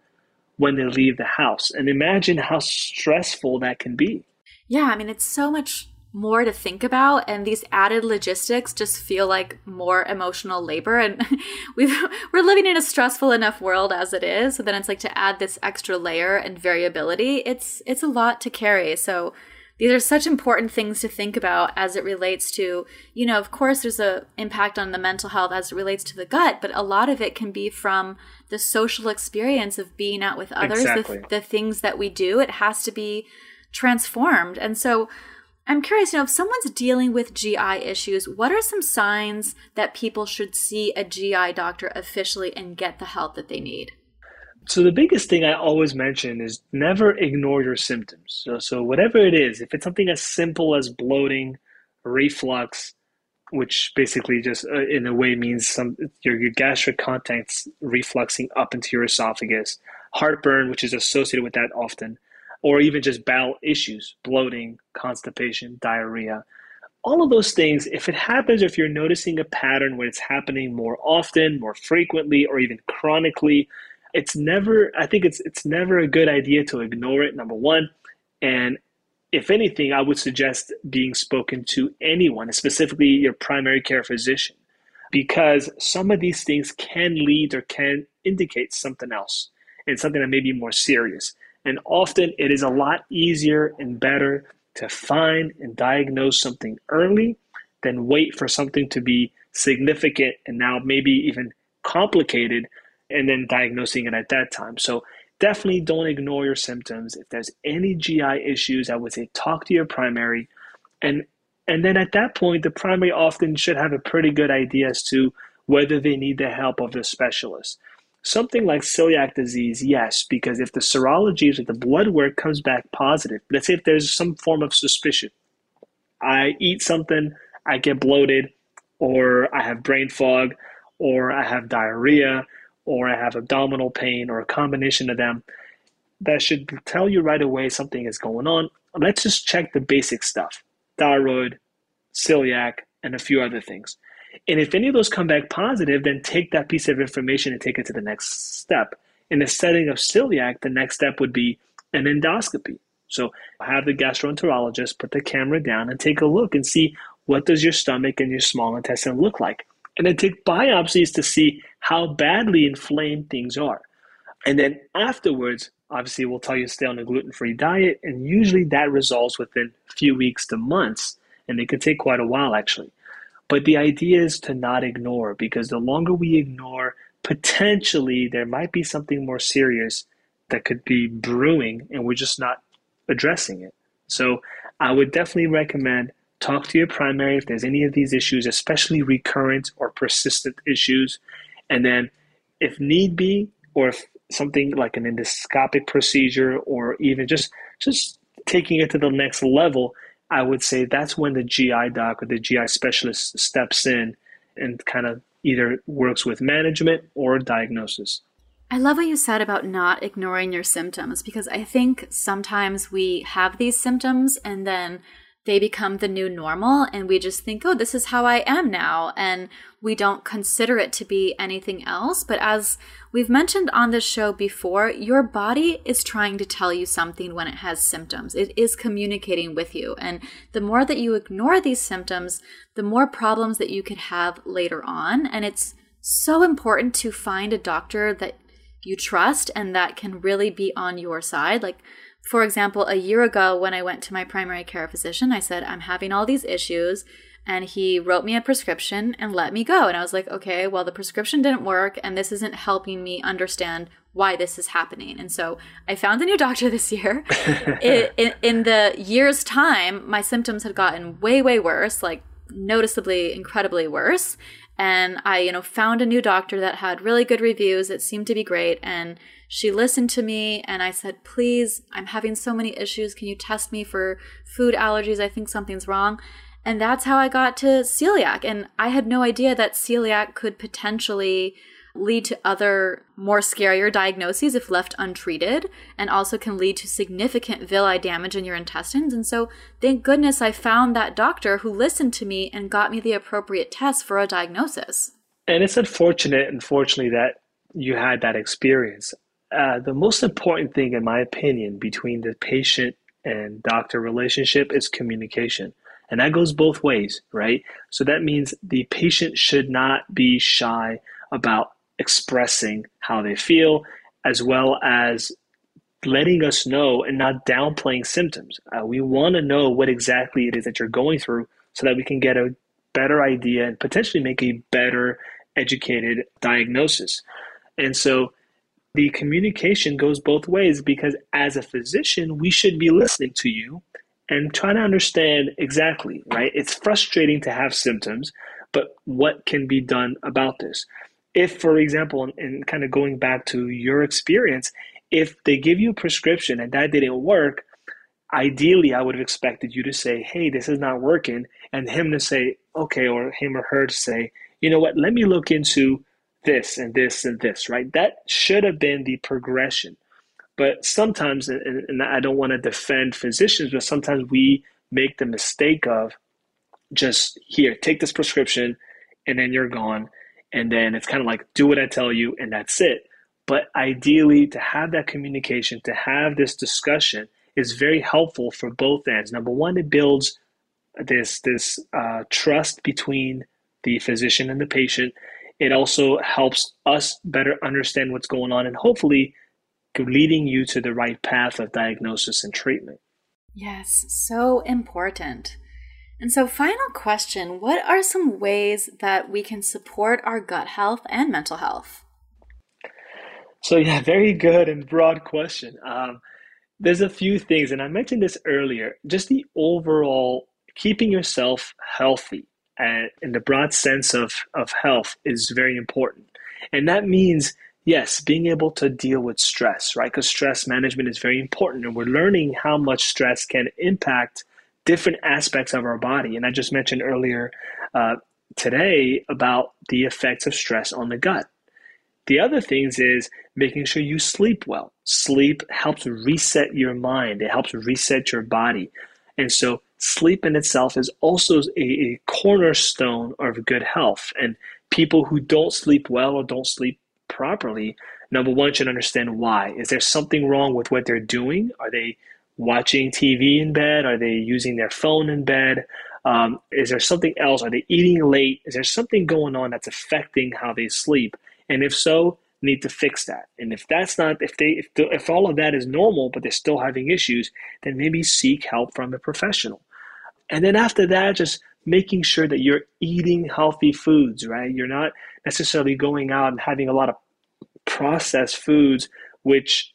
when they leave the house. And imagine how stressful that can be. Yeah, I mean, it's so much more to think about and these added logistics just feel like more emotional labor and we've we're living in a stressful enough world as it is so then it's like to add this extra layer and variability it's it's a lot to carry so these are such important things to think about as it relates to you know of course there's a impact on the mental health as it relates to the gut but a lot of it can be from the social experience of being out with others exactly. the, the things that we do it has to be transformed and so I'm curious, you know, if someone's dealing with GI issues, what are some signs that people should see a GI doctor officially and get the help that they need? So the biggest thing I always mention is never ignore your symptoms. So, so whatever it is, if it's something as simple as bloating, reflux, which basically just uh, in a way means some your, your gastric contents refluxing up into your esophagus, heartburn, which is associated with that often, or even just bowel issues, bloating, constipation, diarrhea. All of those things, if it happens, or if you're noticing a pattern where it's happening more often, more frequently, or even chronically, it's never i think it's it's never a good idea to ignore it number one. And if anything i would suggest being spoken to anyone specifically your primary care physician because some of these things can lead or can indicate something else and something that may be more serious. And often it is a lot easier and better to find and diagnose something early than wait for something to be significant and now maybe even complicated and then diagnosing it at that time. So definitely don't ignore your symptoms. If there's any GI issues, I would say talk to your primary. And and then at that point, the primary often should have a pretty good idea as to whether they need the help of the specialist. Something like celiac disease, yes, because if the serology, if the blood work comes back positive, let's say if there's some form of suspicion, I eat something, I get bloated, or I have brain fog, or I have diarrhea, or I have abdominal pain or a combination of them, that should tell you right away something is going on. Let's just check the basic stuff thyroid, celiac, and a few other things. And if any of those come back positive, then take that piece of information and take it to the next step. In the setting of celiac, the next step would be an endoscopy. So have the gastroenterologist put the camera down and take a look and see what does your stomach and your small intestine look like and then take biopsies to see how badly inflamed things are. And then afterwards, obviously, we'll tell you to stay on a gluten free diet, and usually that resolves within a few weeks to months, and it could take quite a while actually. But the idea is to not ignore because the longer we ignore, potentially there might be something more serious that could be brewing, and we're just not addressing it. So I would definitely recommend Talk to your primary if there's any of these issues, especially recurrent or persistent issues. And then, if need be, or if something like an endoscopic procedure, or even just just taking it to the next level, I would say that's when the GI doc or the GI specialist steps in and kind of either works with management or diagnosis. I love what you said about not ignoring your symptoms because I think sometimes we have these symptoms and then they become the new normal and we just think, oh, this is how I am now. And we don't consider it to be anything else. But as we've mentioned on this show before, your body is trying to tell you something when it has symptoms. It is communicating with you. And the more that you ignore these symptoms, the more problems that you could have later on. And it's so important to find a doctor that you trust and that can really be on your side. Like, for example, a year ago when I went to my primary care physician, I said, I'm having all these issues. And he wrote me a prescription and let me go. And I was like, okay, well, the prescription didn't work, and this isn't helping me understand why this is happening. And so I found a new doctor this year. it, in, in the year's time, my symptoms had gotten way, way worse, like noticeably, incredibly worse and I, you know, found a new doctor that had really good reviews. It seemed to be great. And she listened to me and I said, please, I'm having so many issues. Can you test me for food allergies? I think something's wrong. And that's how I got to celiac. And I had no idea that celiac could potentially lead to other more scarier diagnoses if left untreated, and also can lead to significant villi damage in your intestines. And so, thank goodness I found that doctor who listened to me and got me the appropriate test for a diagnosis. And it's unfortunate, unfortunately, that you had that experience. Uh, the most important thing, in my opinion, between the patient and doctor relationship is communication. And that goes both ways, right? So that means the patient should not be shy about expressing how they feel, as well as letting us know and not downplaying symptoms. Uh, we want to know what exactly it is that you're going through so that we can get a better idea and potentially make a better educated diagnosis. And so the communication goes both ways because as a physician, we should be listening to you and trying to understand exactly, right? It's frustrating to have symptoms, but what can be done about this? if, for example, and kind of going back to your experience, if they give you a prescription and that didn't work, ideally I would have expected you to say, hey, this is not working, and him to say, okay, or him or her to say, you know what, let me look into this and this and this, right? That should have been the progression. But sometimes, and, I don't want to defend physicians, but sometimes we make the mistake of just here, take this prescription, and then you're gone and then it's kind of like do what I tell you and that's it. But ideally, to have that communication, to have this discussion, is very helpful for both ends. Number one, it builds this this uh, trust between the physician and the patient. It also helps us better understand what's going on, and hopefully, leading you to the right path of diagnosis and treatment. Yes, so important. And so, final question What are some ways that we can support our gut health and mental health? So, yeah, very good and broad question. Um, there's a few things, and I mentioned this earlier just the overall keeping yourself healthy and in the broad sense of, of health is very important. And that means, yes, being able to deal with stress, right? Because stress management is very important, and we're learning how much stress can impact different aspects of our body. And I just mentioned earlier uh, today about the effects of stress on the gut. The other things is making sure you sleep well. Sleep helps reset your mind, it helps reset your body. And so, sleep in itself is also a, a cornerstone of good health. And people who don't sleep well or don't sleep properly, number one, should understand why. Is there something wrong with what they're doing? Are they watching TV in bed? Are they using their phone in bed? Um, is there something else? Are they eating late? Is there something going on that's affecting how they sleep? And if so, need to fix that. And if that's not, if they, if, the, if all of that is normal, but they're still having issues, then maybe seek help from a professional. And then after that, just making sure that you're eating healthy foods, right? You're not necessarily going out and having a lot of processed foods, which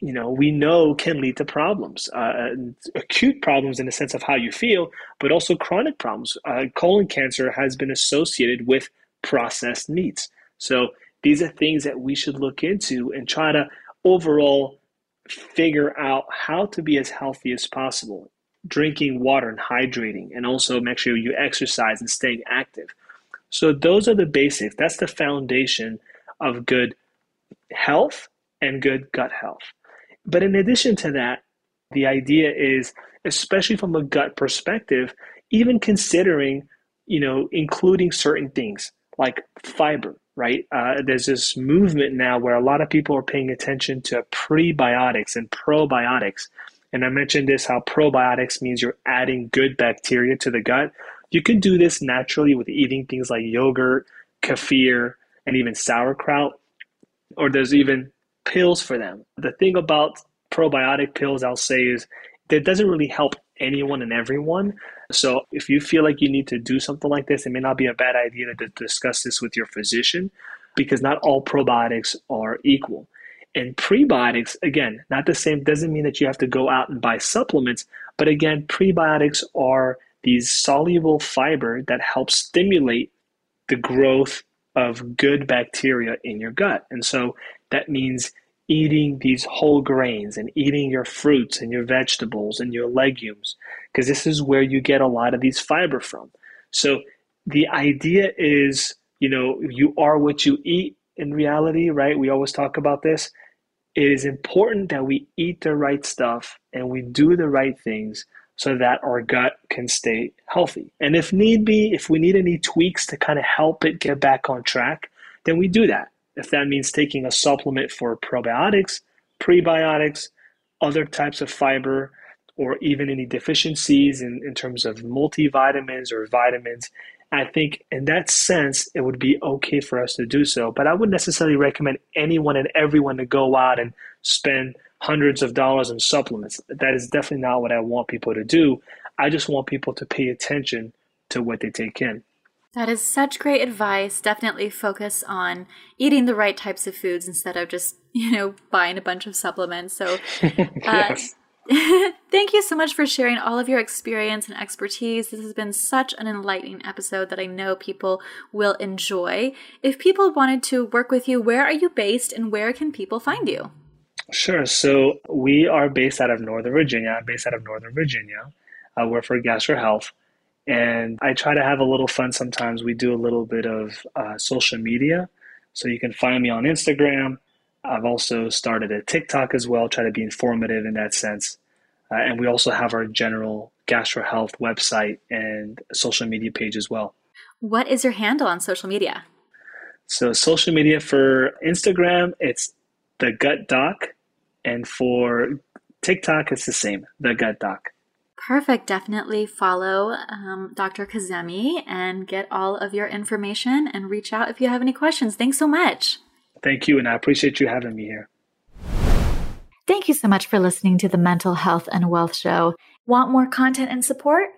you know, we know can lead to problems, uh, acute problems in the sense of how you feel, but also chronic problems. Uh, colon cancer has been associated with processed meats. So these are things that we should look into and try to overall figure out how to be as healthy as possible. Drinking water and hydrating, and also make sure you exercise and staying active. So, those are the basics. That's the foundation of good health and good gut health. But in addition to that, the idea is, especially from a gut perspective, even considering, you know, including certain things like fiber, right? Uh, there's this movement now where a lot of people are paying attention to prebiotics and probiotics. And I mentioned this how probiotics means you're adding good bacteria to the gut. You can do this naturally with eating things like yogurt, kefir, and even sauerkraut, or there's even pills for them. The thing about probiotic pills, I'll say, is that it doesn't really help anyone and everyone. So if you feel like you need to do something like this, it may not be a bad idea to discuss this with your physician because not all probiotics are equal. And prebiotics, again, not the same, doesn't mean that you have to go out and buy supplements, but again, prebiotics are these soluble fiber that help stimulate the growth of good bacteria in your gut. And so that means eating these whole grains and eating your fruits and your vegetables and your legumes, because this is where you get a lot of these fiber from. So the idea is, you know, you are what you eat in reality, right? We always talk about this. It is important that we eat the right stuff and we do the right things so that our gut can stay healthy. And if need be, if we need any tweaks to kind of help it get back on track, then we do that if that means taking a supplement for probiotics, prebiotics, other types of fiber, or even any deficiencies in, in terms of multivitamins or vitamins, I think in that sense, it would be okay for us to do so. But I wouldn't necessarily recommend anyone and everyone to go out and spend hundreds of dollars on supplements. That is definitely not what I want people to do. I just want people to pay attention to what they take in. That is such great advice. Definitely focus on eating the right types of foods instead of just, you know, buying a bunch of supplements. So, uh, thank you so much for sharing all of your experience and expertise. This has been such an enlightening episode that I know people will enjoy. If people wanted to work with you, where are you based and where can people find you? Sure. So, we are based out of Northern Virginia, based out of Northern Virginia. Uh, we're for Gastro Health. And I try to have a little fun sometimes. We do a little bit of uh, social media. So you can find me on Instagram. I've also started a TikTok as well, try to be informative in that sense. Uh, and we also have our general gastro health website and social media page as well. What is your handle on social media? So, social media for Instagram, it's the Gut Doc. And for TikTok, it's the same, the Gut Doc. Perfect. Definitely follow um, Dr. Kazemi and get all of your information and reach out if you have any questions. Thanks so much. Thank you, and I appreciate you having me here. Thank you so much for listening to the Mental Health and Wealth Show. Want more content and support?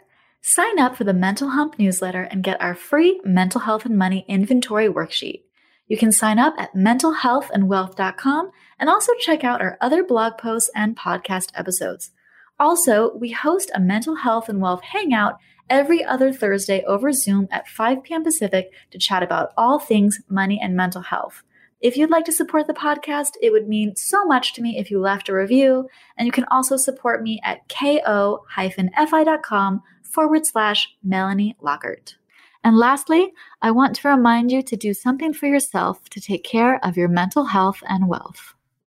Sign up for the Mental Hump newsletter and get our free mental health and money inventory worksheet. You can sign up at mentalhealthandwealth.com and also check out our other blog posts and podcast episodes. Also, we host a mental health and wealth hangout every other Thursday over Zoom at 5 p.m. Pacific to chat about all things money and mental health. If you'd like to support the podcast, it would mean so much to me if you left a review, and you can also support me at ko-fi.com forward slash Melanie Lockert. And lastly, I want to remind you to do something for yourself to take care of your mental health and wealth.